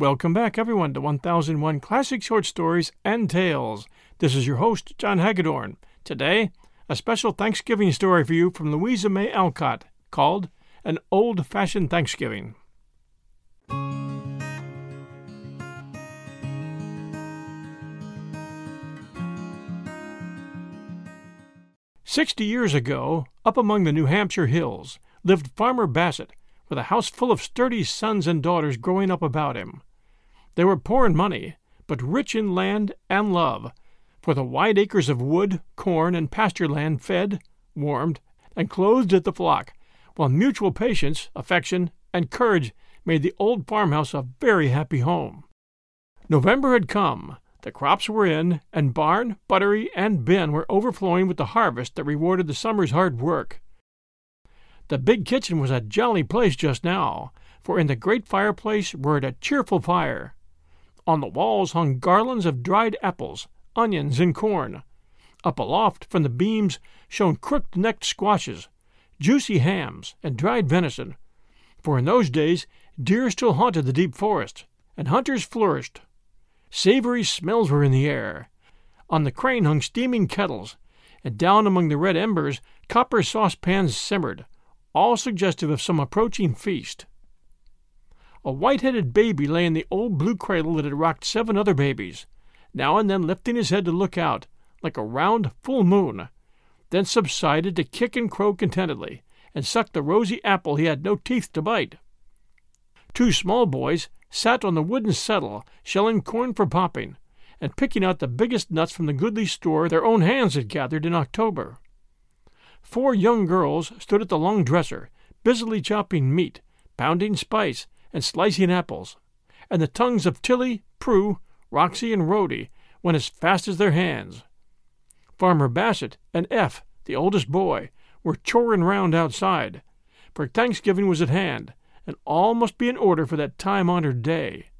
Welcome back, everyone, to 1001 Classic Short Stories and Tales. This is your host, John Hagedorn. Today, a special Thanksgiving story for you from Louisa May Alcott called An Old Fashioned Thanksgiving. Sixty years ago, up among the New Hampshire hills, lived Farmer Bassett, with a house full of sturdy sons and daughters growing up about him. They were poor in money, but rich in land and love, for the wide acres of wood, corn, and pasture land fed, warmed, and clothed at the flock, while mutual patience, affection, and courage made the old farmhouse a very happy home. November had come, the crops were in, and barn, buttery, and bin were overflowing with the harvest that rewarded the summer's hard work. The big kitchen was a jolly place just now, for in the great fireplace roared a cheerful fire, on the walls hung garlands of dried apples, onions, and corn. Up aloft from the beams shone crooked necked squashes, juicy hams, and dried venison, for in those days deer still haunted the deep forest, and hunters flourished. Savory smells were in the air. On the crane hung steaming kettles, and down among the red embers copper saucepans simmered, all suggestive of some approaching feast. A white headed baby lay in the old blue cradle that had rocked seven other babies, now and then lifting his head to look out, like a round full moon, then subsided to kick and crow contentedly, and suck the rosy apple he had no teeth to bite. Two small boys sat on the wooden settle, shelling corn for popping, and picking out the biggest nuts from the goodly store their own hands had gathered in October. Four young girls stood at the long dresser, busily chopping meat, pounding spice, and slicing apples, and the tongues of Tilly, Prue, Roxy, and Rhody went as fast as their hands. Farmer Bassett and Eph, the oldest boy, were choring round outside, for Thanksgiving was at hand, and all must be in order for that time honored day.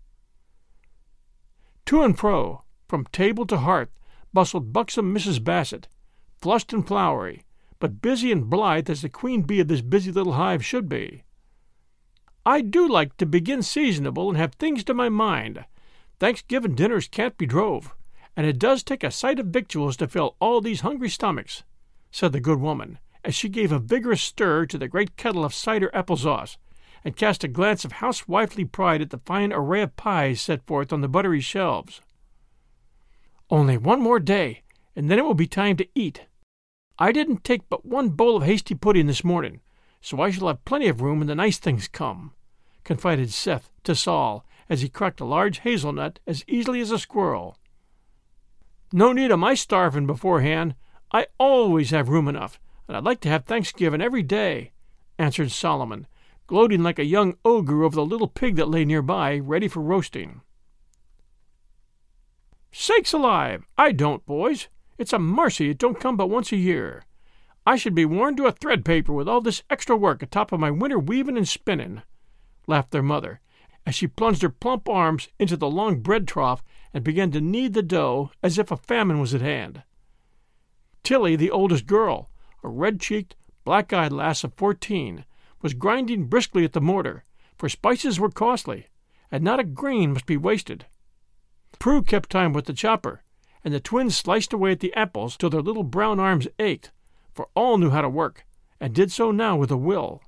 To and fro, from table to hearth, bustled buxom Mrs. Bassett, flushed and flowery, but busy and blithe as the queen bee of this busy little hive should be. I do like to begin seasonable and have things to my mind. Thanksgiving dinners can't be drove, and it does take a sight of victuals to fill all these hungry stomachs, said the good woman, as she gave a vigorous stir to the great kettle of cider apple sauce, and cast a glance of housewifely pride at the fine array of pies set forth on the buttery shelves. Only one more day, and then it will be time to eat. I didn't take but one bowl of hasty pudding this morning, so I shall have plenty of room when the nice things come, confided Seth to Sol as he cracked a large hazelnut as easily as a squirrel. No need of my starving beforehand. I always have room enough, and I'd like to have Thanksgiving every day, answered Solomon, gloating like a young ogre over the little pig that lay near by, ready for roasting. Sakes alive! I don't, boys. It's a mercy it don't come but once a year. I should be worn to a thread paper with all this extra work atop of my winter weaving and spinning, laughed their mother, as she plunged her plump arms into the long bread trough and began to knead the dough as if a famine was at hand. Tilly, the oldest girl, a red cheeked, black eyed lass of fourteen, was grinding briskly at the mortar, for spices were costly, and not a grain must be wasted. Prue kept time with the chopper, and the twins sliced away at the apples till their little brown arms ached, for all knew how to work, and did so now with a will.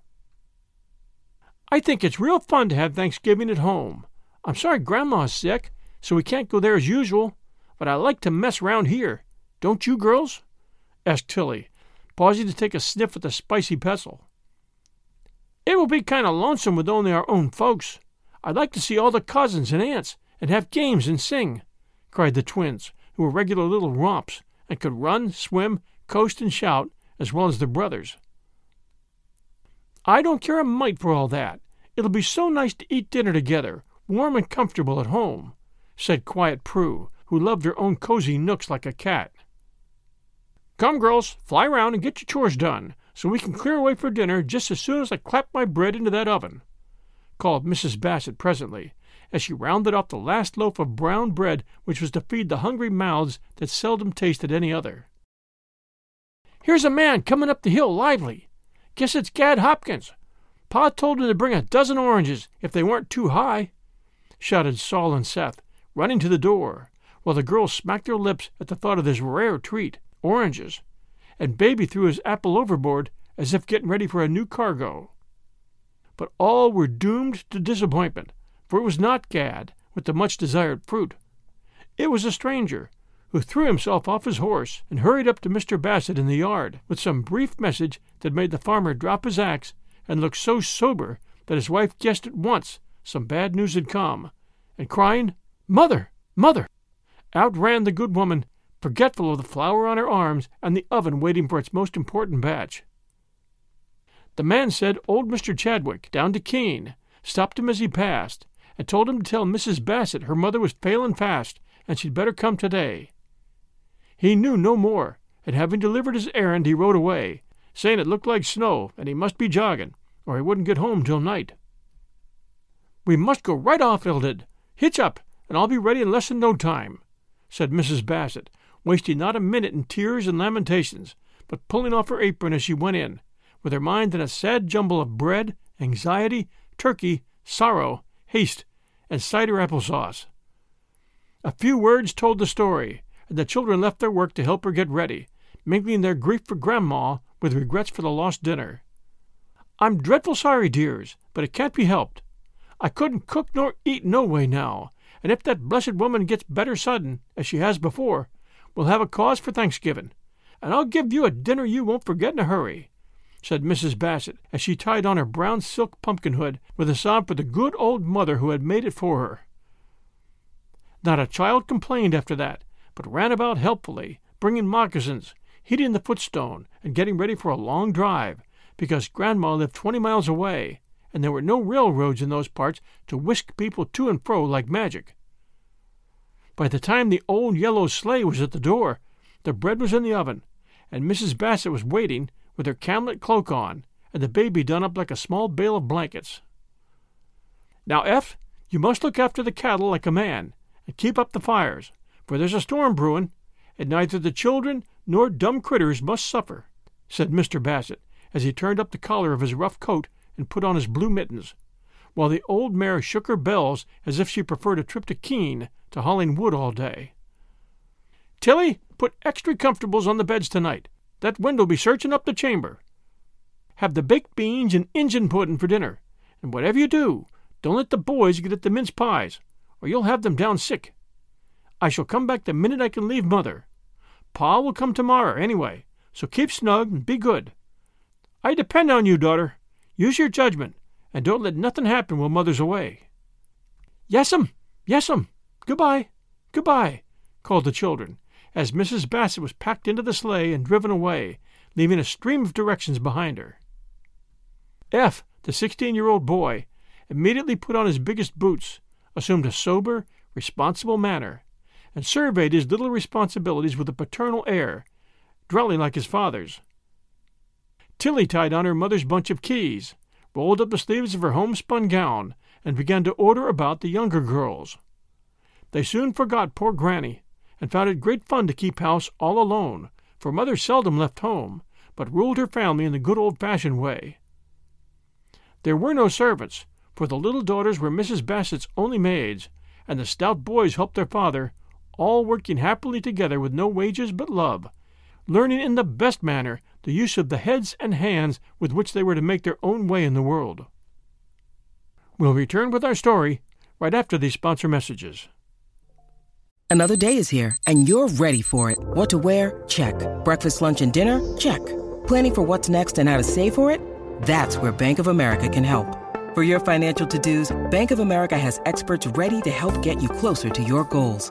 I think it's real fun to have Thanksgiving at home. I'm sorry Grandma's sick, so we can't go there as usual, but I like to mess round here. Don't you, girls? asked Tilly, pausing to take a sniff at the spicy pestle. It will be kind of lonesome with only our own folks. I'd like to see all the cousins and aunts and have games and sing, cried the twins, who were regular little romps and could run, swim, coast, and shout as well as their brothers. I don't care a mite for all that. It'll be so nice to eat dinner together, warm and comfortable at home, said quiet Prue, who loved her own cozy nooks like a cat. Come, girls, fly round and get your chores done, so we can clear away for dinner just as soon as I clap my bread into that oven, called Mrs. Bassett presently, as she rounded off the last loaf of brown bread which was to feed the hungry mouths that seldom tasted any other. Here's a man coming up the hill lively. Guess it's Gad Hopkins. Pa told him to bring a dozen oranges if they weren't too high, shouted Sol and Seth, running to the door, while the girls smacked their lips at the thought of this rare treat, oranges, and Baby threw his apple overboard as if getting ready for a new cargo. But all were doomed to disappointment, for it was not Gad with the much desired fruit. It was a stranger, who threw himself off his horse and hurried up to Mr. Bassett in the yard with some brief message that made the farmer drop his axe and looked so sober that his wife guessed at once some bad news had come, and crying, Mother! Mother! out ran the good woman, forgetful of the flour on her arms and the oven waiting for its most important batch. The man said old Mr. Chadwick, down to Keene, stopped him as he passed, and told him to tell Mrs. Bassett her mother was failin' fast, and she'd better come today. He knew no more, and having delivered his errand, he rode away, saying it looked like snow and he must be jogging, or he wouldn't get home till night. We must go right off, Eldad. Hitch up, and I'll be ready in less than no time, said Mrs. Bassett, wasting not a minute in tears and lamentations, but pulling off her apron as she went in, with her mind in a sad jumble of bread, anxiety, turkey, sorrow, haste, and cider apple sauce. A few words told the story, and the children left their work to help her get ready, mingling their grief for Grandma with regrets for the lost dinner. I'm dreadful sorry, dears, but it can't be helped. I couldn't cook nor eat no way now, and if that blessed woman gets better sudden, as she has before, we'll have a cause for Thanksgiving, and I'll give you a dinner you won't forget in a hurry, said Mrs. Bassett as she tied on her brown silk pumpkin hood with a sob for the good old mother who had made it for her. Not a child complained after that, but ran about helpfully, bringing moccasins, heating the footstone, and getting ready for a long drive, because Grandma lived twenty miles away, and there were no railroads in those parts to whisk people to and fro like magic. By the time the old yellow sleigh was at the door, the bread was in the oven, and Mrs. Bassett was waiting with her camlet cloak on, and the baby done up like a small bale of blankets. Now, Eph, you must look after the cattle like a man, and keep up the fires, for there's a storm brewin', and neither the children nor dumb critters must suffer, said Mr. Bassett, as he turned up the collar of his rough coat and put on his blue mittens, while the old mare shook her bells as if she preferred a trip to Keene to hauling wood all day. Tilly, put extra comfortables on the beds tonight. That wind'll be searching up the chamber. Have the baked beans and Injun pudding for dinner, and whatever you do, don't let the boys get at the mince pies, or you'll have them down sick. I shall come back the minute I can leave mother. Pa will come tomorrow, anyway, so keep snug and be good. I depend on you, daughter. Use your judgment, and don't let nothing happen while mother's away. Yes'm, yes'm. Goodbye, goodbye, called the children, as Mrs. Bassett was packed into the sleigh and driven away, leaving a stream of directions behind her. Eph, the sixteen year old boy, immediately put on his biggest boots, assumed a sober, responsible manner, and surveyed his little responsibilities with a paternal air, drawling like his father's. Tilly tied on her mother's bunch of keys, rolled up the sleeves of her homespun gown, and began to order about the younger girls. They soon forgot poor Granny, and found it great fun to keep house all alone, for Mother seldom left home, but ruled her family in the good old fashioned way. There were no servants, for the little daughters were Mrs. Bassett's only maids, and the stout boys helped their father, all working happily together with no wages but love, learning in the best manner the use of the heads and hands with which they were to make their own way in the world. We'll return with our story right after these sponsor messages. Another day is here, and you're ready for it. What to wear? Check. Breakfast, lunch, and dinner? Check. Planning for what's next and how to save for it? That's where Bank of America can help. For your financial to-dos, Bank of America has experts ready to help get you closer to your goals.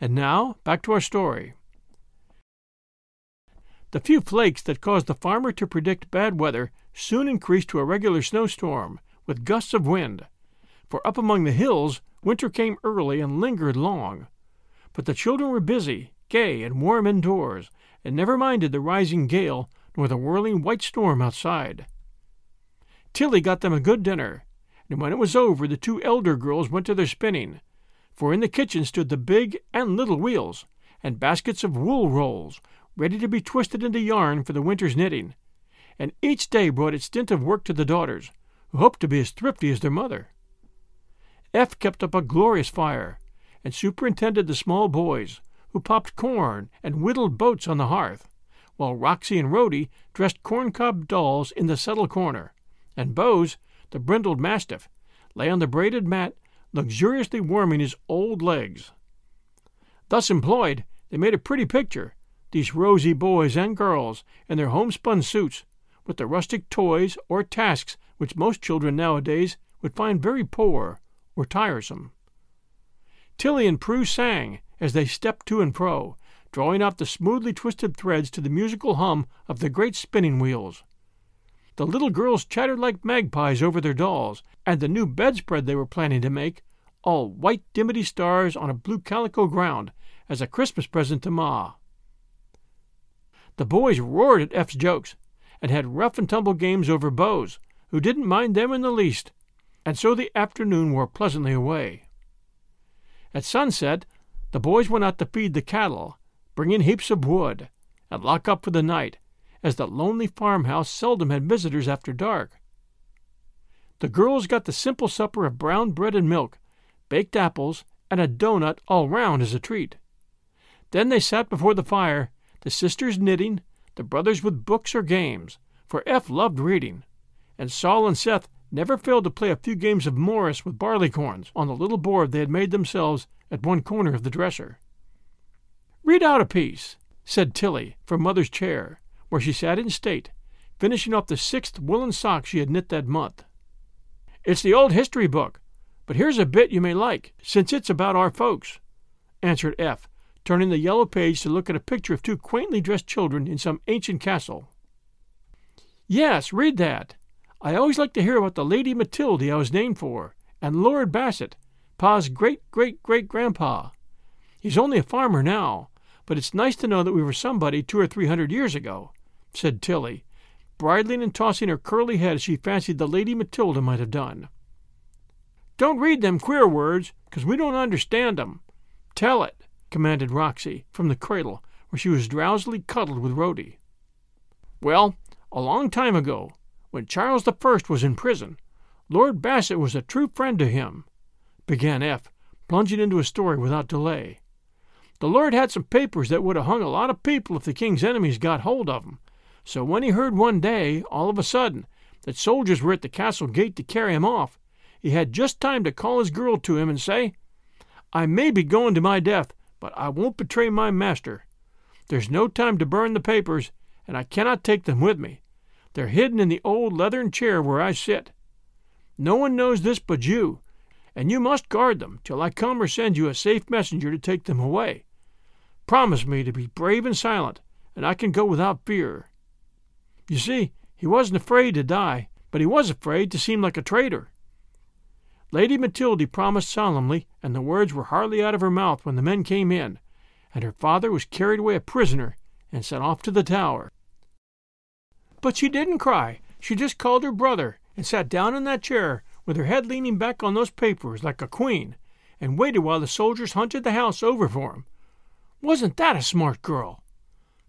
And now, back to our story. The few flakes that caused the farmer to predict bad weather soon increased to a regular snowstorm, with gusts of wind. For up among the hills, winter came early and lingered long. But the children were busy, gay, and warm indoors, and never minded the rising gale nor the whirling white storm outside. Tilly got them a good dinner, and when it was over, the two elder girls went to their spinning, for in the kitchen stood the big and little wheels, and baskets of wool rolls, ready to be twisted into yarn for the winter's knitting, and each day brought its stint of work to the daughters, who hoped to be as thrifty as their mother. Eph kept up a glorious fire, and superintended the small boys, who popped corn and whittled boats on the hearth, while Roxy and Rhody dressed corncob dolls in the settle corner, and Bose, the brindled mastiff, lay on the braided mat luxuriously warming his old legs. Thus employed, they made a pretty picture, these rosy boys and girls in their homespun suits, with the rustic toys or tasks which most children nowadays would find very poor or tiresome. Tilly and Prue sang as they stepped to and fro, drawing out the smoothly twisted threads to the musical hum of the great spinning wheels. The little girls chattered like magpies over their dolls, and the new bedspread they were planning to make, all white dimity stars on a blue calico ground, as a Christmas present to Ma. The boys roared at Eph's jokes, and had rough and tumble games over Bose, who didn't mind them in the least, and so the afternoon wore pleasantly away. At sunset, the boys went out to feed the cattle, bring in heaps of wood, and lock up for the night, as the lonely farmhouse seldom had visitors after dark. The girls got the simple supper of brown bread and milk, baked apples, and a doughnut all round as a treat. Then they sat before the fire, the sisters knitting, the brothers with books or games, for Eph loved reading, and Sol and Seth never failed to play a few games of Morris with barleycorns on the little board they had made themselves at one corner of the dresser. Read out a piece, said Tilly from Mother's chair, where she sat in state, finishing up the sixth woolen sock she had knit that month. It's the old history book, but here's a bit you may like, since it's about our folks, answered Eph, turning the yellow page to look at a picture of two quaintly dressed children in some ancient castle. Yes, read that. I always like to hear about the Lady Matilda I was named for, and Lord Bassett, Pa's great great great grandpa. He's only a farmer now, but it's nice to know that we were somebody two or three hundred years ago said Tilly, bridling and tossing her curly head as she fancied the Lady Matilda might have done. Don't read them queer words, 'cause we don't understand 'em. Tell it, commanded Roxy from the cradle where she was drowsily cuddled with Rhody. Well, a long time ago, when Charles the First was in prison, Lord Bassett was a true friend to him, began Eph, plunging into his story without delay. The Lord had some papers that would have hung a lot of people if the king's enemies got hold of 'em. So when he heard one day, all of a sudden, that soldiers were at the castle gate to carry him off, he had just time to call his girl to him and say, I may be going to my death, but I won't betray my master. There's no time to burn the papers, and I cannot take them with me. They're hidden in the old leathern chair where I sit. No one knows this but you, and you must guard them till I come or send you a safe messenger to take them away. Promise me to be brave and silent, and I can go without fear. You see, he wasn't afraid to die, but he was afraid to seem like a traitor. Lady Matilda promised solemnly, and the words were hardly out of her mouth when the men came in, and her father was carried away a prisoner and sent off to the tower. But she didn't cry. She just called her brother and sat down in that chair with her head leaning back on those papers like a queen and waited while the soldiers hunted the house over for him. Wasn't that a smart girl?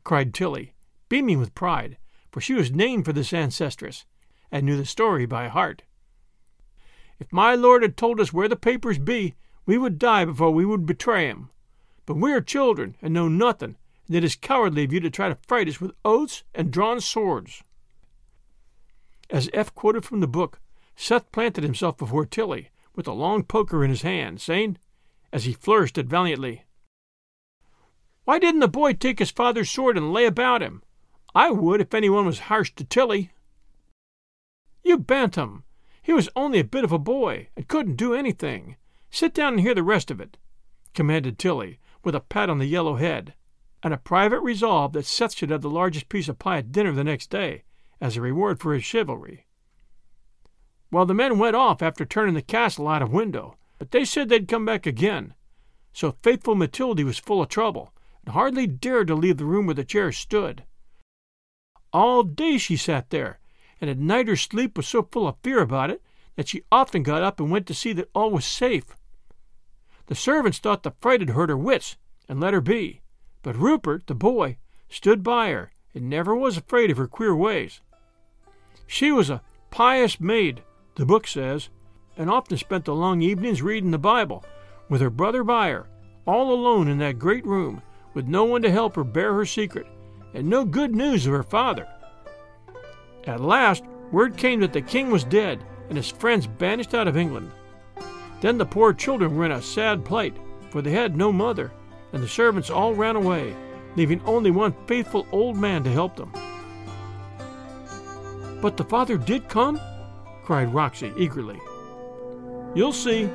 cried Tilly, beaming with pride, for she was named for this ancestress and knew the story by heart. If my lord had told us where the papers be, we would die before we would betray him. But we are children and know nothing, and it is cowardly of you to try to fright us with oaths and drawn swords. As Eph quoted from the book, Seth planted himself before Tilly, with a long poker in his hand, saying, as he flourished it valiantly, Why didn't the boy take his father's sword and lay about him? I would if anyone was harsh to Tilly. You bantam! He was only a bit of a boy, and couldn't do anything. Sit down and hear the rest of it, commanded Tilly, with a pat on the yellow head, and a private resolve that Seth should have the largest piece of pie at dinner the next day, as a reward for his chivalry. Well, the men went off after turning the castle out of window, but they said they'd come back again. So faithful Matilda was full of trouble, and hardly dared to leave the room where the chair stood. All day she sat there, and at night her sleep was so full of fear about it that she often got up and went to see that all was safe. The servants thought the fright had hurt her wits, and let her be, but Rupert, the boy, stood by her and never was afraid of her queer ways. She was a pious maid, the book says, and often spent the long evenings reading the Bible, with her brother by her, all alone in that great room, with no one to help her bear her secret, and no good news of her father. At last, word came that the king was dead, and his friends banished out of England. Then the poor children were in a sad plight, for they had no mother, and the servants all ran away, leaving only one faithful old man to help them. But the father did come? cried Roxy eagerly. You'll see,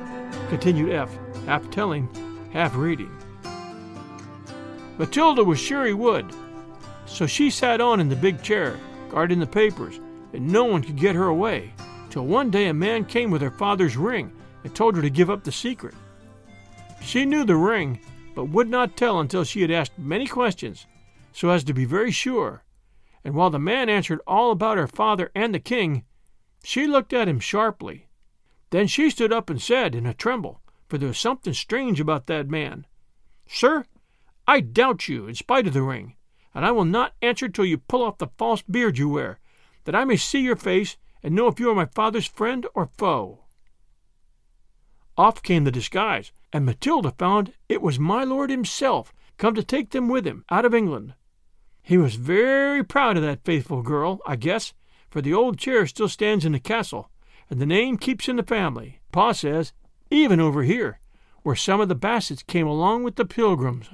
continued Eph, half telling, half reading. Matilda was sure he would, so she sat on in the big chair, guarding the papers, and no one could get her away, till one day a man came with her father's ring and told her to give up the secret. She knew the ring, but would not tell until she had asked many questions, so as to be very sure. And while the man answered all about her father and the king, she looked at him sharply. Then she stood up and said, in a tremble, for there was something strange about that man, Sir, I doubt you, in spite of the ring, and I will not answer till you pull off the false beard you wear, that I may see your face and know if you are my father's friend or foe. Off came the disguise, and Matilda found it was my lord himself come to take them with him out of England. He was very proud of that faithful girl, I guess, for the old chair still stands in the castle, and the name keeps in the family, Pa says, even over here, where some of the Bassetts came along with the pilgrims.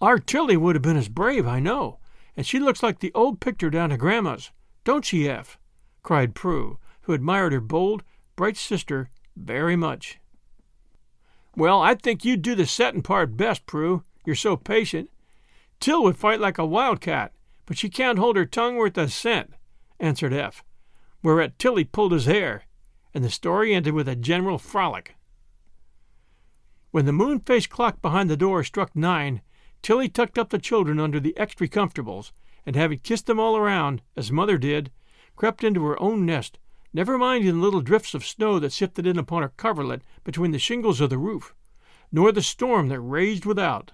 Our Tilly would have been as brave, I know, and she looks like the old picture down at Grandma's, don't she, Eph? cried Prue, who admired her bold, bright sister very much. Well, I think you'd do the settin' part best, Prue. You're so patient. Till would fight like a wildcat, but she can't hold her tongue worth a cent, answered Eph, whereat Tilly pulled his hair, and the story ended with a general frolic. When the moon faced clock behind the door struck nine, Tilly tucked up the children under the extra comfortables, and having kissed them all around, as mother did, crept into her own nest, never minding the little drifts of snow that sifted in upon her coverlet between the shingles of the roof, nor the storm that raged without.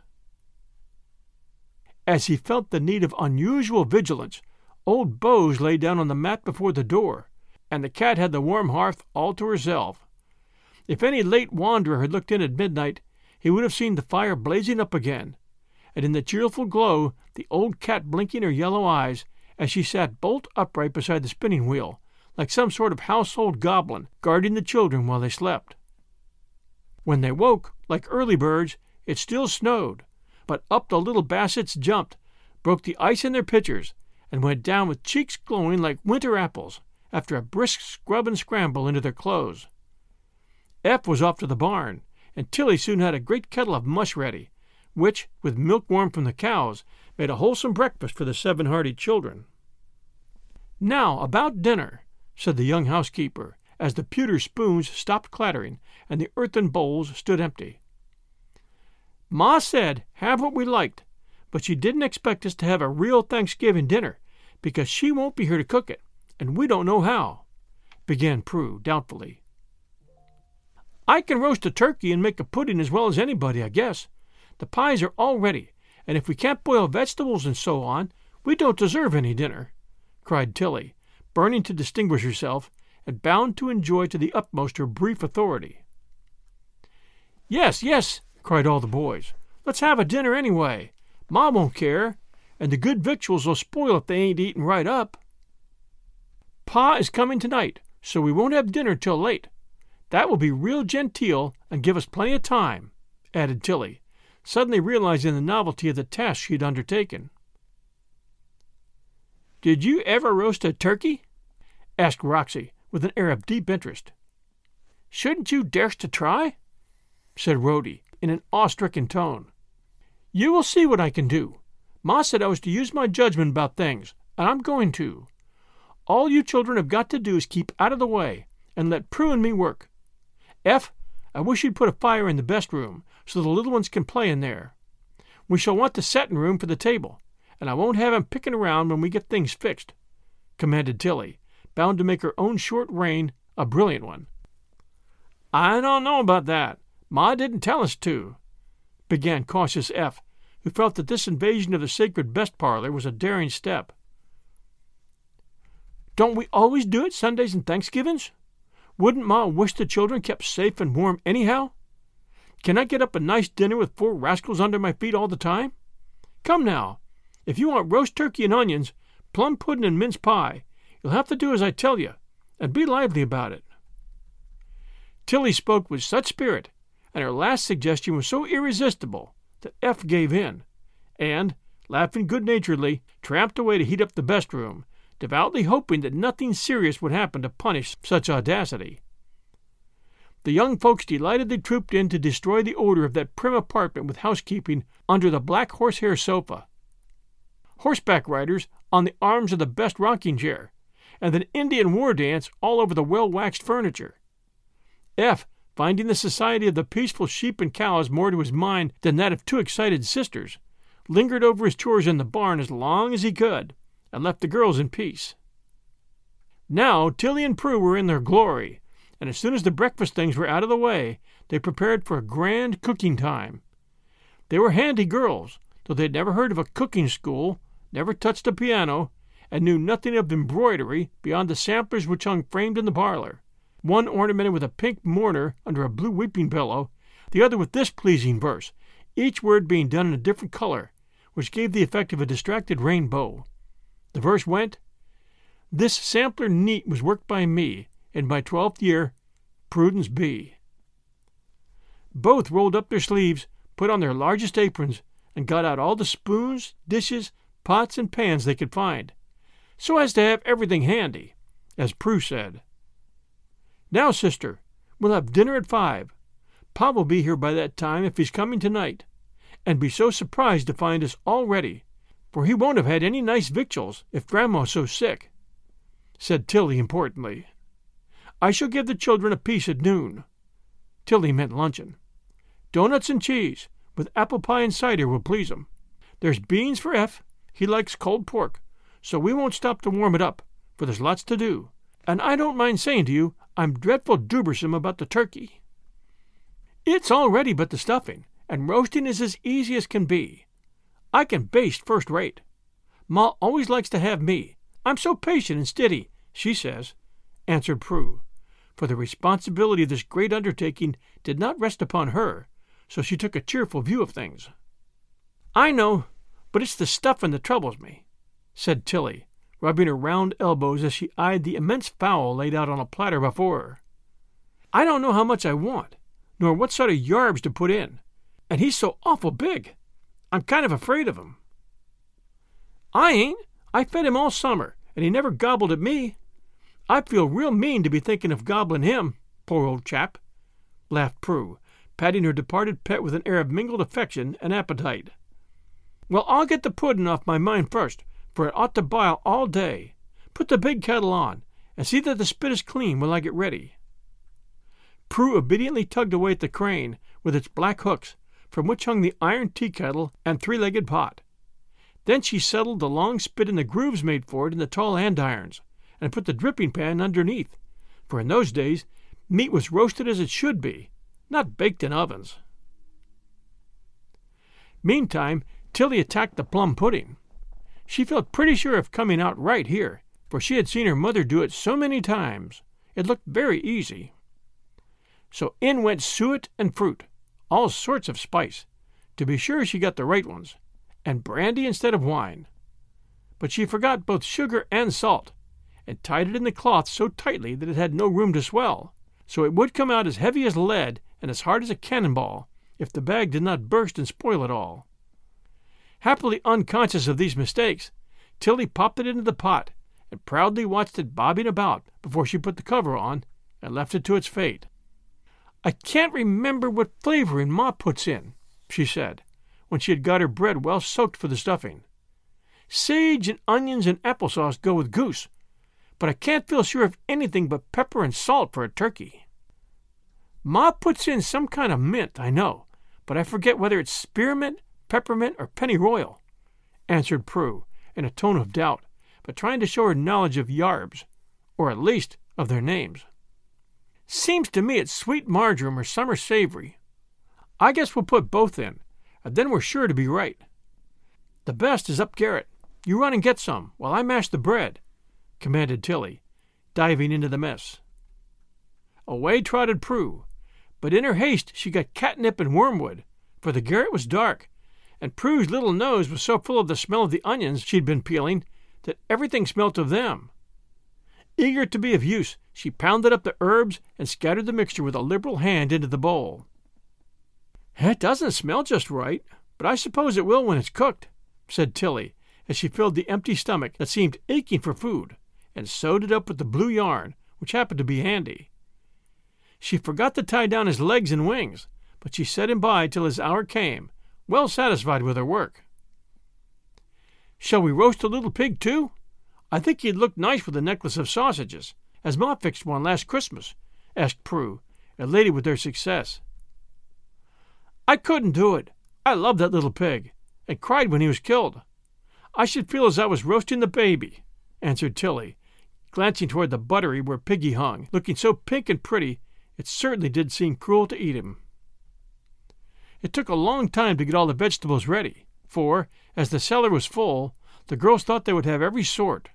As he felt the need of unusual vigilance, old Bose lay down on the mat before the door, and the cat had the warm hearth all to herself. If any late wanderer had looked in at midnight, he would have seen the fire blazing up again, and in the cheerful glow the old cat blinking her yellow eyes as she sat bolt upright beside the spinning wheel, like some sort of household goblin guarding the children while they slept. When they woke, like early birds, it still snowed, but up the little Bassetts jumped, broke the ice in their pitchers, and went down with cheeks glowing like winter apples after a brisk scrub and scramble into their clothes. Eph was off to the barn, and Tilly soon had a great kettle of mush ready, which, with milk warm from the cows, made a wholesome breakfast for the seven hearty children. Now, about dinner, said the young housekeeper, as the pewter spoons stopped clattering and the earthen bowls stood empty. Ma said have what we liked, but she didn't expect us to have a real Thanksgiving dinner because she won't be here to cook it, and we don't know how, began Prue doubtfully. I can roast a turkey and make a pudding as well as anybody, I guess. The pies are all ready, and if we can't boil vegetables and so on, we don't deserve any dinner, cried Tilly, burning to distinguish herself and bound to enjoy to the utmost her brief authority. Yes, yes, cried all the boys. Let's have a dinner anyway. Ma won't care, and the good victuals will spoil if they ain't eaten right up. Pa is coming tonight, so we won't have dinner till late. That will be real genteel and give us plenty of time, added Tilly, suddenly realizing the novelty of the task she had undertaken. Did you ever roast a turkey? asked Roxy, with an air of deep interest. Shouldn't you darst to try? said Rhody, in an awe-stricken tone. You will see what I can do. Ma said I was to use my judgment about things, and I'm going to. All you children have got to do is keep out of the way, and let Prue and me work. Eph, I wish you'd put a fire in the best room, so the little ones can play in there. We shall want the settin' room for the table, and I won't have 'em pickin' around when we get things fixed, commanded Tilly, bound to make her own short reign a brilliant one. I don't know about that. Ma didn't tell us to, began cautious Eph, who felt that this invasion of the sacred best parlor was a daring step. Don't we always do it Sundays and Thanksgivings? Wouldn't Ma wish the children kept safe and warm anyhow? Can I get up a nice dinner with four rascals under my feet all the time? Come now, if you want roast turkey and onions, plum pudding and mince pie, you'll have to do as I tell you, and be lively about it. Tilly spoke with such spirit and her last suggestion was so irresistible that Eph gave in, and, laughing good naturedly, tramped away to heat up the best room, devoutly hoping that nothing serious would happen to punish such audacity. The young folks delightedly trooped in to destroy the odor of that prim apartment with housekeeping under the black horsehair sofa, horseback riders on the arms of the best rocking chair, and an Indian war dance all over the well waxed furniture. Eph finding the society of the peaceful sheep and cows more to his mind than that of two excited sisters, lingered over his chores in the barn as long as he could, and left the girls in peace. Now Tilly and Prue were in their glory, and as soon as the breakfast things were out of the way, they prepared for a grand cooking time. They were handy girls, though they had never heard of a cooking school, never touched a piano, and knew nothing of embroidery beyond the samplers which hung framed in the parlor one ornamented with a pink mourner under a blue weeping pillow, the other with this pleasing verse, each word being done in a different color, which gave the effect of a distracted rainbow. The verse went, This sampler neat was worked by me in my twelfth year, Prudence B. Both rolled up their sleeves, put on their largest aprons, and got out all the spoons, dishes, pots, and pans they could find, so as to have everything handy, as Prue said. Now, sister, we'll have dinner at five. Pa will be here by that time if he's coming tonight, and be so surprised to find us all ready, for he won't have had any nice victuals if Grandma's so sick, said Tilly importantly. I shall give the children a piece at noon. Tilly meant luncheon. Doughnuts and cheese, with apple pie and cider, will please 'em. There's beans for Eph. He likes cold pork, so we won't stop to warm it up, for there's lots to do and I don't mind saying to you I'm dreadful dubersome about the turkey. It's all ready but the stuffing, and roasting is as easy as can be. I can baste first rate. Ma always likes to have me. I'm so patient and steady, she says, answered Prue, for the responsibility of this great undertaking did not rest upon her, so she took a cheerful view of things. I know, but it's the stuffing that troubles me, said Tilly, rubbing her round elbows as she eyed the immense fowl laid out on a platter before her. I don't know how much I want, nor what sort of yarbs to put in, and he's so awful big. I'm kind of afraid of him. I ain't. I fed him all summer, and he never gobbled at me. I feel real mean to be thinking of gobbling him, poor old chap, laughed Prue, patting her departed pet with an air of mingled affection and appetite. Well, I'll get the pudding off my mind first, for it ought to bile all day. Put the big kettle on, and see that the spit is clean while I get ready. Prue obediently tugged away at the crane with its black hooks, from which hung the iron tea kettle and three legged pot. Then she settled the long spit in the grooves made for it in the tall andirons, and put the dripping pan underneath, for in those days meat was roasted as it should be, not baked in ovens. Meantime, Tilly attacked the plum pudding. She felt pretty sure of coming out right here, for she had seen her mother do it so many times. It looked very easy. So in went suet and fruit, all sorts of spice, to be sure she got the right ones, and brandy instead of wine. But she forgot both sugar and salt, and tied it in the cloth so tightly that it had no room to swell, so it would come out as heavy as lead and as hard as a cannonball if the bag did not burst and spoil it all. Happily unconscious of these mistakes, Tilly popped it into the pot and proudly watched it bobbing about before she put the cover on and left it to its fate. I can't remember what flavoring Ma puts in, she said, when she had got her bread well soaked for the stuffing. Sage and onions and apple sauce go with goose, but I can't feel sure of anything but pepper and salt for a turkey. Ma puts in some kind of mint, I know, but I forget whether it's spearmint, peppermint, or pennyroyal, answered Prue, in a tone of doubt, but trying to show her knowledge of yarbs, or at least of their names. Seems to me it's sweet marjoram or summer savory. I guess we'll put both in, and then we're sure to be right. The best is up garret. You run and get some while I mash the bread, commanded Tilly, diving into the mess. Away trotted Prue, but in her haste she got catnip and wormwood, for the garret was dark, and Prue's little nose was so full of the smell of the onions she'd been peeling that everything smelt of them. Eager to be of use, she pounded up the herbs and scattered the mixture with a liberal hand into the bowl. It doesn't smell just right, but I suppose it will when it's cooked, said Tilly, as she filled the empty stomach that seemed aching for food, and sewed it up with the blue yarn, which happened to be handy. She forgot to tie down his legs and wings, but she set him by till his hour came, well satisfied with her work. Shall we roast a little pig, too? I think he'd look nice with a necklace of sausages, as Ma fixed one last Christmas, asked Prue, elated with their success. I couldn't do it. I loved that little pig, and cried when he was killed. I should feel as I was roasting the baby, answered Tilly, glancing toward the buttery where Piggy hung, looking so pink and pretty it certainly did seem cruel to eat him. It took a long time to get all the vegetables ready, for, as the cellar was full, the girls thought they would have every sort.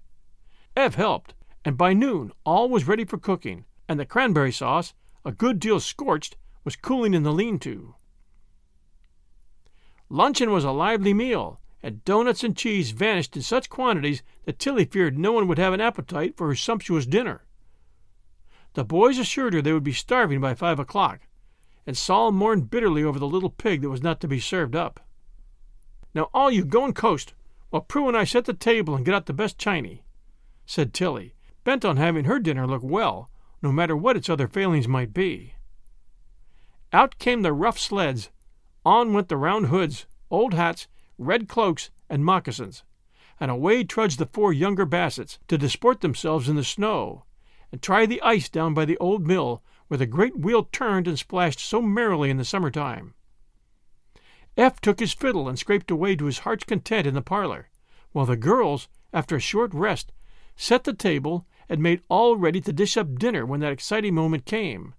Eph helped, and by noon all was ready for cooking, and the cranberry sauce, a good deal scorched, was cooling in the lean to. Luncheon was a lively meal, and doughnuts and cheese vanished in such quantities that Tilly feared no one would have an appetite for her sumptuous dinner. The boys assured her they would be starving by five o'clock, and Sol mourned bitterly over the little pig that was not to be served up. Now all you go and coast, while Prue and I set the table and get out the best chiny said Tilly, bent on having her dinner look well, no matter what its other failings might be. Out came the rough sleds, on went the round hoods, old hats, red cloaks, and moccasins, and away trudged the four younger Bassetts to disport themselves in the snow, and try the ice down by the old mill where the great wheel turned and splashed so merrily in the summer time. Eph took his fiddle and scraped away to his heart's content in the parlor, while the girls, after a short rest, set the table, and made all ready to dish up dinner when that exciting moment came.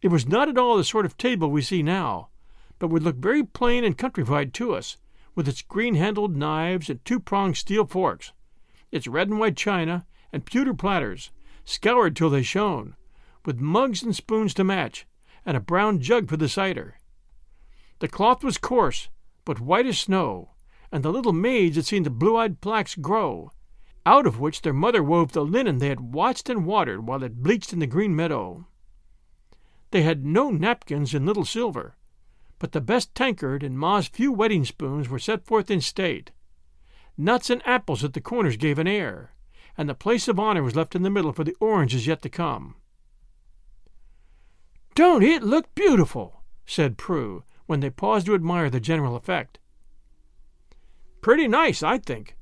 It was not at all the sort of table we see now, but would look very plain and countrified to us, with its green handled knives and two pronged steel forks, its red and white china and pewter platters, scoured till they shone, with mugs and spoons to match, and a brown jug for the cider. The cloth was coarse, but white as snow, and the little maids had seen the blue eyed flax grow, out of which their mother wove the linen they had watched and watered while it bleached in the green meadow. They had no napkins in little silver, but the best tankard and Ma's few wedding spoons were set forth in state. Nuts and apples at the corners gave an air, and the place of honor was left in the middle for the oranges yet to come. Don't it look beautiful? said Prue, when they paused to admire the general effect. Pretty nice, I think.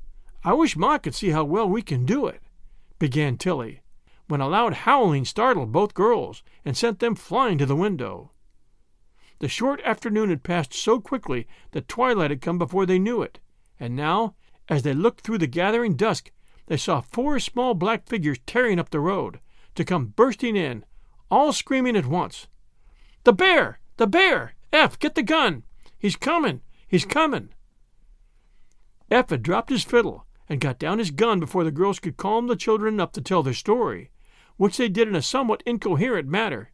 I wish Ma could see how well we can do it, began Tilly, when a loud howling startled both girls and sent them flying to the window. The short afternoon had passed so quickly that twilight had come before they knew it, and now, as they looked through the gathering dusk, they saw four small black figures tearing up the road, to come bursting in, all screaming at once. The bear! The bear! Eph, get the gun! He's coming! He's coming! Eph had dropped his fiddle and got down his gun before the girls could calm the children enough to tell their story, which they did in a somewhat incoherent manner.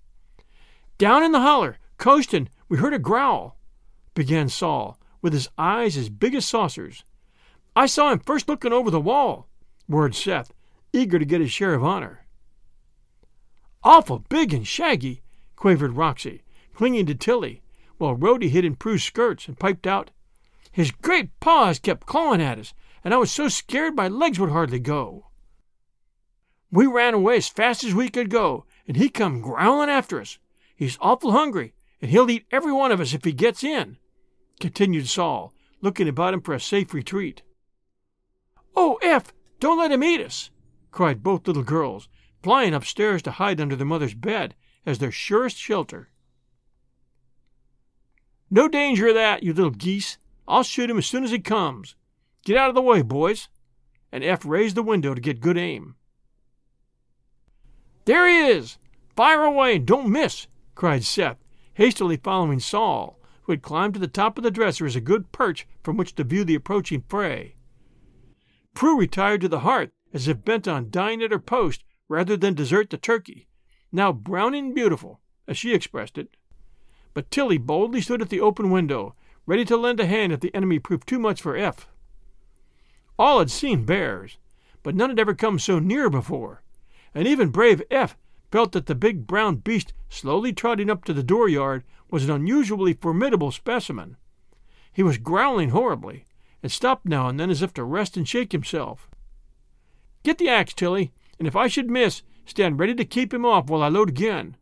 Down in the holler, coastin', we heard a growl, began Sol, with his eyes as big as saucers. I saw him first looking over the wall, roared Seth, eager to get his share of honor. Awful big and shaggy, quavered Roxy, clinging to Tilly, while Rhody hid in Prue's skirts and piped out, His great paws kept clawing at us, and I was so scared my legs would hardly go. We ran away as fast as we could go, and he come growling after us. He's awful hungry, and he'll eat every one of us if he gets in, continued Sol, looking about him for a safe retreat. Oh, Eph, don't let him eat us, cried both little girls, flying upstairs to hide under their mother's bed as their surest shelter. No danger of that, you little geese. I'll shoot him as soon as he comes. Get out of the way, boys. And Eph raised the window to get good aim. There he is! Fire away and don't miss! cried Seth, hastily following Sol, who had climbed to the top of the dresser as a good perch from which to view the approaching fray. Prue retired to the hearth as if bent on dying at her post rather than desert the turkey, now browning beautiful, as she expressed it. But Tilly boldly stood at the open window, ready to lend a hand if the enemy proved too much for Eph. All had seen bears, but none had ever come so near before, and even brave Eph felt that the big brown beast slowly trotting up to the dooryard was an unusually formidable specimen. He was growling horribly, and stopped now and then as if to rest and shake himself. Get the axe, Tilly, and if I should miss, stand ready to keep him off while I load again,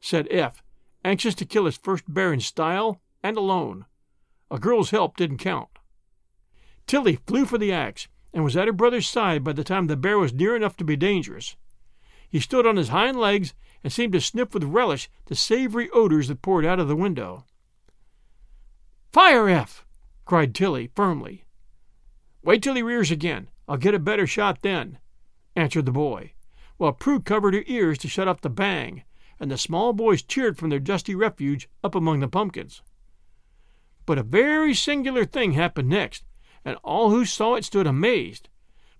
said Eph, anxious to kill his first bear in style and alone. A girl's help didn't count. Tilly flew for the axe and was at her brother's side by the time the bear was near enough to be dangerous. He stood on his hind legs and seemed to sniff with relish the savory odors that poured out of the window. Fire, Eph! cried Tilly firmly. Wait till he rears again. I'll get a better shot then, answered the boy, while Prue covered her ears to shut off the bang, and the small boys cheered from their dusty refuge up among the pumpkins. But a very singular thing happened next, and all who saw it stood amazed,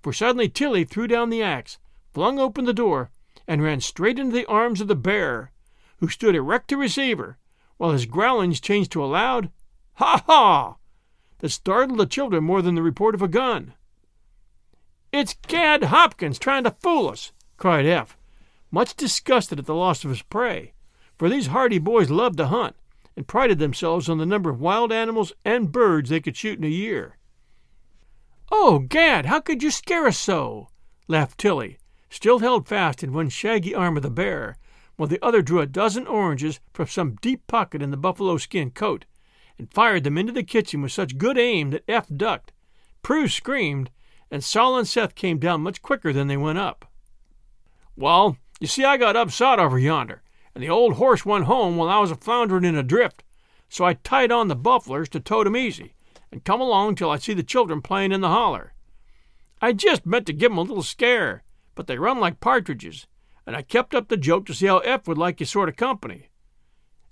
for suddenly Tilly threw down the axe, flung open the door, and ran straight into the arms of the bear, who stood erect to receive her, while his growlings changed to a loud ha ha that startled the children more than the report of a gun. It's Gad Hopkins trying to fool us, cried Eph, much disgusted at the loss of his prey, for these hardy boys loved to hunt and prided themselves on the number of wild animals and birds they could shoot in a year. Oh, Gad, how could you scare us so? laughed Tilly, still held fast in one shaggy arm of the bear, while the other drew a dozen oranges from some deep pocket in the buffalo skin coat and fired them into the kitchen with such good aim that Eph ducked. Prue screamed, and Sol and Seth came down much quicker than they went up. Well, you see, I got upsot over yonder, and the old horse went home while I was a floundering in a drift, so I tied on the bufflers to tote 'em easy, and come along till I see the children playing in the holler. I just meant to give 'em a little scare, but they run like partridges, and I kept up the joke to see how Eph would like your sort of company.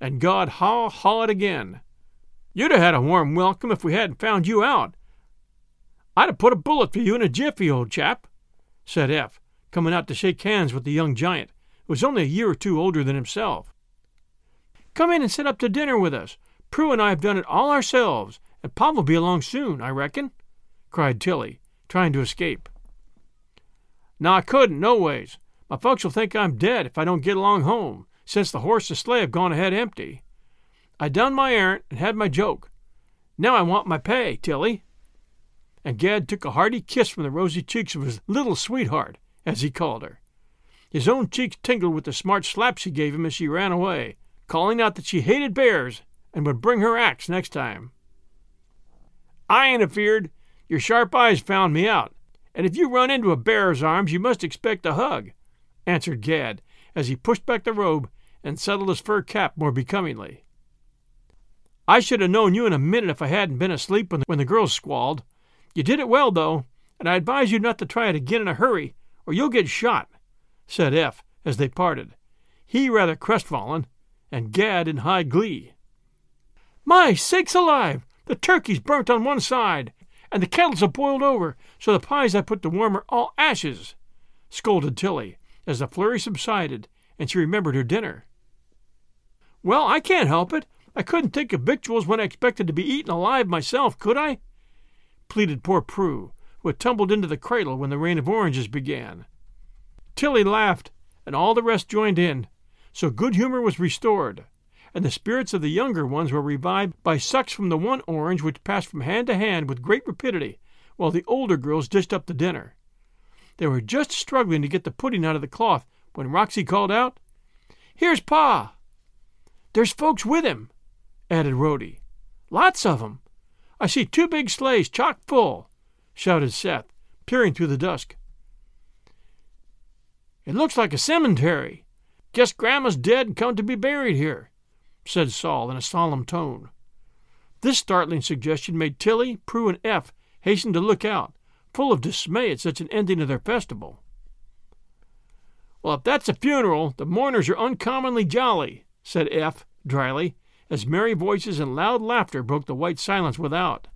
And Gad haw haw it again. You'd have had a warm welcome if we hadn't found you out. I'd have put a bullet for you in a jiffy, old chap, said Eph, coming out to shake hands with the young giant, who was only a year or two older than himself. Come in and sit up to dinner with us. Prue and I have done it all ourselves, and Pa will be along soon, I reckon, cried Tilly, trying to escape. No, I couldn't, no ways. My folks will think I'm dead if I don't get along home, since the horse and sleigh have gone ahead empty. I done my errand and had my joke. Now I want my pay, Tilly. And Gad took a hearty kiss from the rosy cheeks of his little sweetheart, as he called her. His own cheeks tingled with the smart slap she gave him as she ran away, calling out that she hated bears and would bring her axe next time. I ain't afeard. Your sharp eyes found me out, and if you run into a bear's arms, you must expect a hug, answered Gad as he pushed back the robe and settled his fur cap more becomingly. I should have known you in a minute if I hadn't been asleep when the, girls squalled. You did it well, though, and I advise you not to try it again in a hurry, or you'll get shot, said Eph as they parted, he rather crestfallen, and Gad in high glee. My sakes alive! The turkey's burnt on one side, and the kettles are boiled over, so the pies I put to warm are all ashes, scolded Tilly, as the flurry subsided and she remembered her dinner. Well, I can't help it. I couldn't think of victuals when I expected to be eaten alive myself, could I? pleaded poor Prue, who had tumbled into the cradle when the rain of oranges began. Tilly laughed, and all the rest joined in, so good humor was restored, and the spirits of the younger ones were revived by sucks from the one orange which passed from hand to hand with great rapidity, while the older girls dished up the dinner. They were just struggling to get the pudding out of the cloth when Roxy called out, Here's Pa! There's folks with him, added Rhody. Lots of 'em. I see two big sleighs chock full, shouted Seth, peering through the dusk. It looks like a cemetery. Guess Grandma's dead and come to be buried here, said Sol in a solemn tone. This startling suggestion made Tilly, Prue, and Eph hasten to look out, full of dismay at such an ending of their festival. Well, if that's a funeral, the mourners are uncommonly jolly, said Eph dryly, as merry voices and loud laughter broke the white silence without.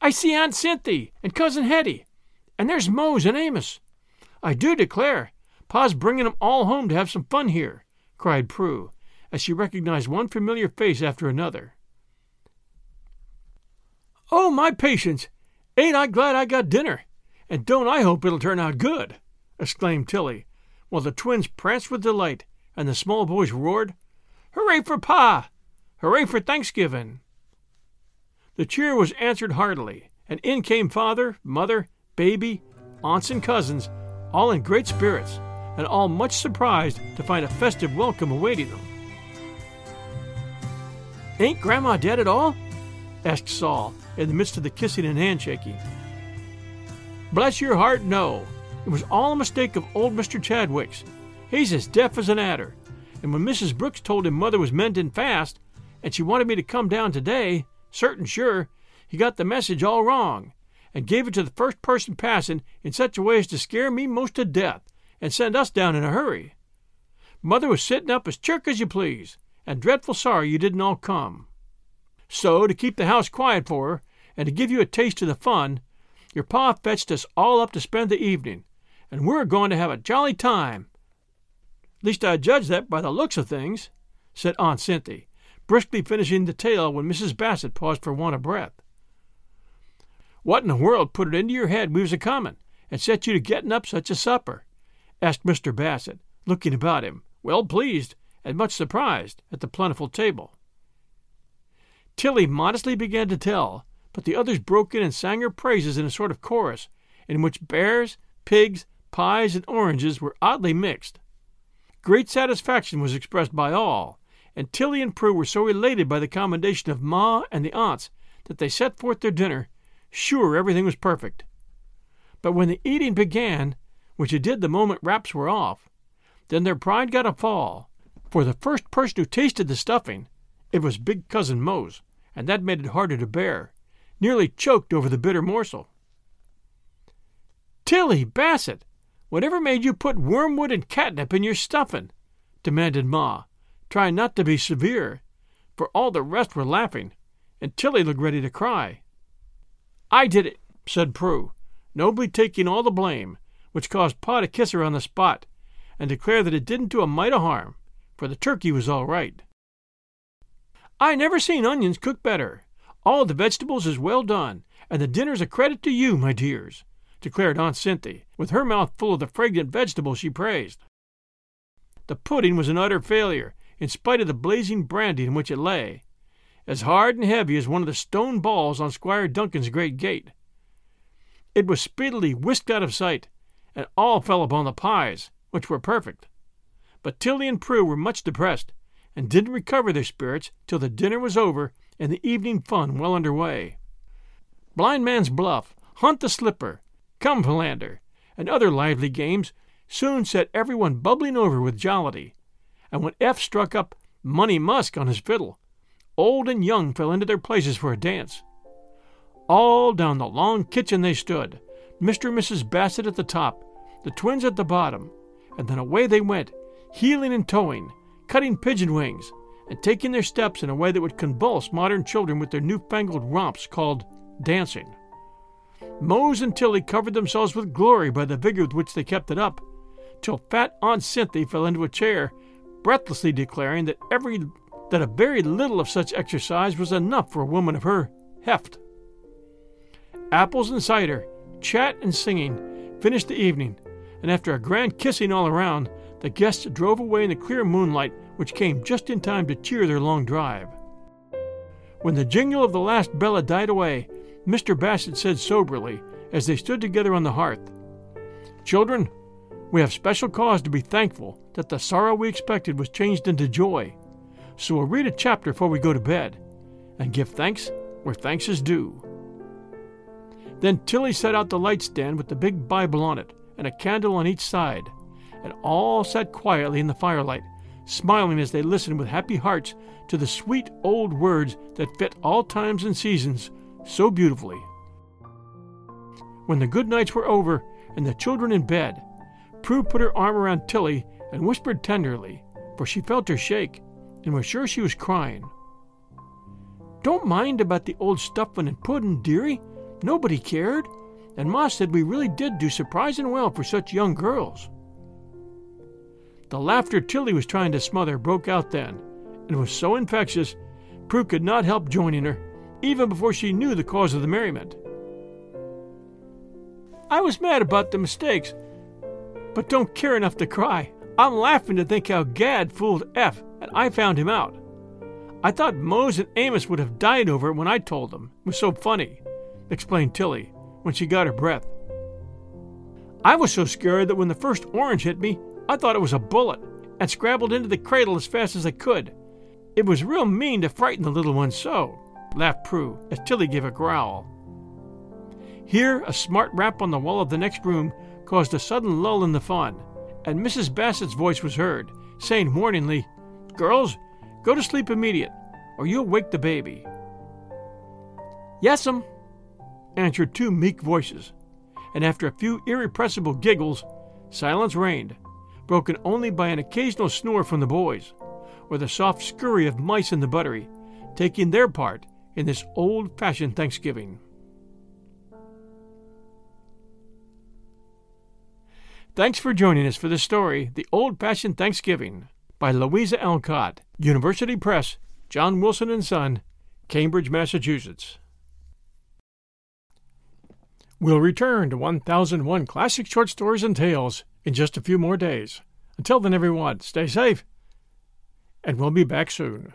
I see Aunt Cynthia and Cousin Hetty, and there's Mose and Amos. I do declare, Pa's bringing 'em all home to have some fun here, cried Prue, as she recognized one familiar face after another. Oh, my patience! Ain't I glad I got dinner? And don't I hope it'll turn out good! exclaimed Tilly, while the twins pranced with delight and the small boys roared, Hooray for Pa! Hooray for Thanksgiving! The cheer was answered heartily, and in came father, mother, baby, aunts, and cousins, all in great spirits, and all much surprised to find a festive welcome awaiting them. Ain't Grandma dead at all? asked Sol, in the midst of the kissing and handshaking. Bless your heart, no. It was all a mistake of old Mr. Chadwick's. He's as deaf as an adder. And when Mrs. Brooks told him mother was mending fast, and she wanted me to come down today, certain sure, he got the message all wrong, and gave it to the first person passing in such a way as to scare me most to death, and send us down in a hurry. Mother was sitting up as chirk as you please, and dreadful sorry you didn't all come. So, to keep the house quiet for her, and to give you a taste of the fun, your pa fetched us all up to spend the evening, and we're going to have a jolly time least I judge that by the looks of things, said Aunt Cynthia, briskly finishing the tale when Mrs. Bassett paused for want of breath. What in the world put it into your head we was a comin', and set you to getting up such a supper? Asked Mr. Bassett, looking about him, well pleased and much surprised at the plentiful table. Tilly modestly began to tell, but the others broke in and sang her praises in a sort of chorus, in which bears, pigs, pies, and oranges were oddly mixed. Great satisfaction was expressed by all, and Tilly and Prue were so elated by the commendation of Ma and the aunts that they set forth their dinner, sure everything was perfect. But when the eating began, which it did the moment wraps were off, then their pride got a fall, for the first person who tasted the stuffing, it was big cousin Mose, and that made it harder to bear, nearly choked over the bitter morsel. Tilly Bassett, whatever made you put wormwood and catnip in your stuffin'? demanded Ma, trying not to be severe, for all the rest were laughing, and Tilly looked ready to cry. I did it, said Prue, nobly taking all the blame, which caused Pa to kiss her on the spot, and declare that it didn't do a mite of harm, for the turkey was all right. I never seen onions cooked better. All the vegetables is well done, and the dinner's a credit to you, my dears, declared Aunt Cynthia, with her mouth full of the fragrant vegetables she praised. The pudding was an utter failure, in spite of the blazing brandy in which it lay, as hard and heavy as one of the stone balls on Squire Duncan's great gate. It was speedily whisked out of sight, and all fell upon the pies, which were perfect. But Tilly and Prue were much depressed, and didn't recover their spirits till the dinner was over and the evening fun well under way. Blind Man's Bluff, Hunt the Slipper, Come Philander, and other lively games soon set everyone bubbling over with jollity, and when Eph struck up Money Musk on his fiddle, old and young fell into their places for a dance. All down the long kitchen they stood, Mr. and Mrs. Bassett at the top, the twins at the bottom, and then away they went, heeling and toeing, cutting pigeon wings, and taking their steps in a way that would convulse modern children with their newfangled romps called dancing. Mose and Tilly covered themselves with glory by the vigor with which they kept it up, till fat Aunt Cynthia fell into a chair, breathlessly declaring that every that a very little of such exercise was enough for a woman of her heft. Apples and cider, chat and singing finished the evening, and after a grand kissing all around, the guests drove away in the clear moonlight which came just in time to cheer their long drive. When the jingle of the last bell had died away, Mr. Bassett said soberly, as they stood together on the hearth, Children, we have special cause to be thankful that the sorrow we expected was changed into joy. So we'll read a chapter before we go to bed, and give thanks where thanks is due. Then Tilly set out the light stand with the big Bible on it, and a candle on each side, and all sat quietly in the firelight, smiling as they listened with happy hearts to the sweet old words that fit all times and seasons so beautifully. When the good nights were over and the children in bed, Prue put her arm around Tilly and whispered tenderly, for she felt her shake and was sure she was crying. Don't mind about the old stuffin' and puddin', dearie. Nobody cared, and Ma said we really did do surprising well for such young girls. The laughter Tilly was trying to smother broke out then, and was so infectious, Prue could not help joining her, even before she knew the cause of the merriment. I was mad about the mistakes, but don't care enough to cry. I'm laughing to think how Gad fooled Eph, and I found him out. I thought Mose and Amos would have died over it when I told them. It was so funny, explained Tilly, when she got her breath. I was so scared that when the first orange hit me, I thought it was a bullet and scrambled into the cradle as fast as I could. It was real mean to frighten the little one so, laughed Prue as Tilly gave a growl. Here, a smart rap on the wall of the next room caused a sudden lull in the fun, and Mrs. Bassett's voice was heard, saying warningly, Girls, go to sleep immediate, or you'll wake the baby. Yes'm, answered two meek voices, and after a few irrepressible giggles, silence reigned broken only by an occasional snore from the boys, or the soft scurry of mice in the buttery, taking their part in this old fashioned Thanksgiving. Thanks for joining us for the story, The Old Fashioned Thanksgiving, by Louisa Alcott, University Press, John Wilson and Son, Cambridge, Massachusetts. We'll return to 1001 Classic Short Stories and Tales in just a few more days. Until then, everyone, stay safe, and we'll be back soon.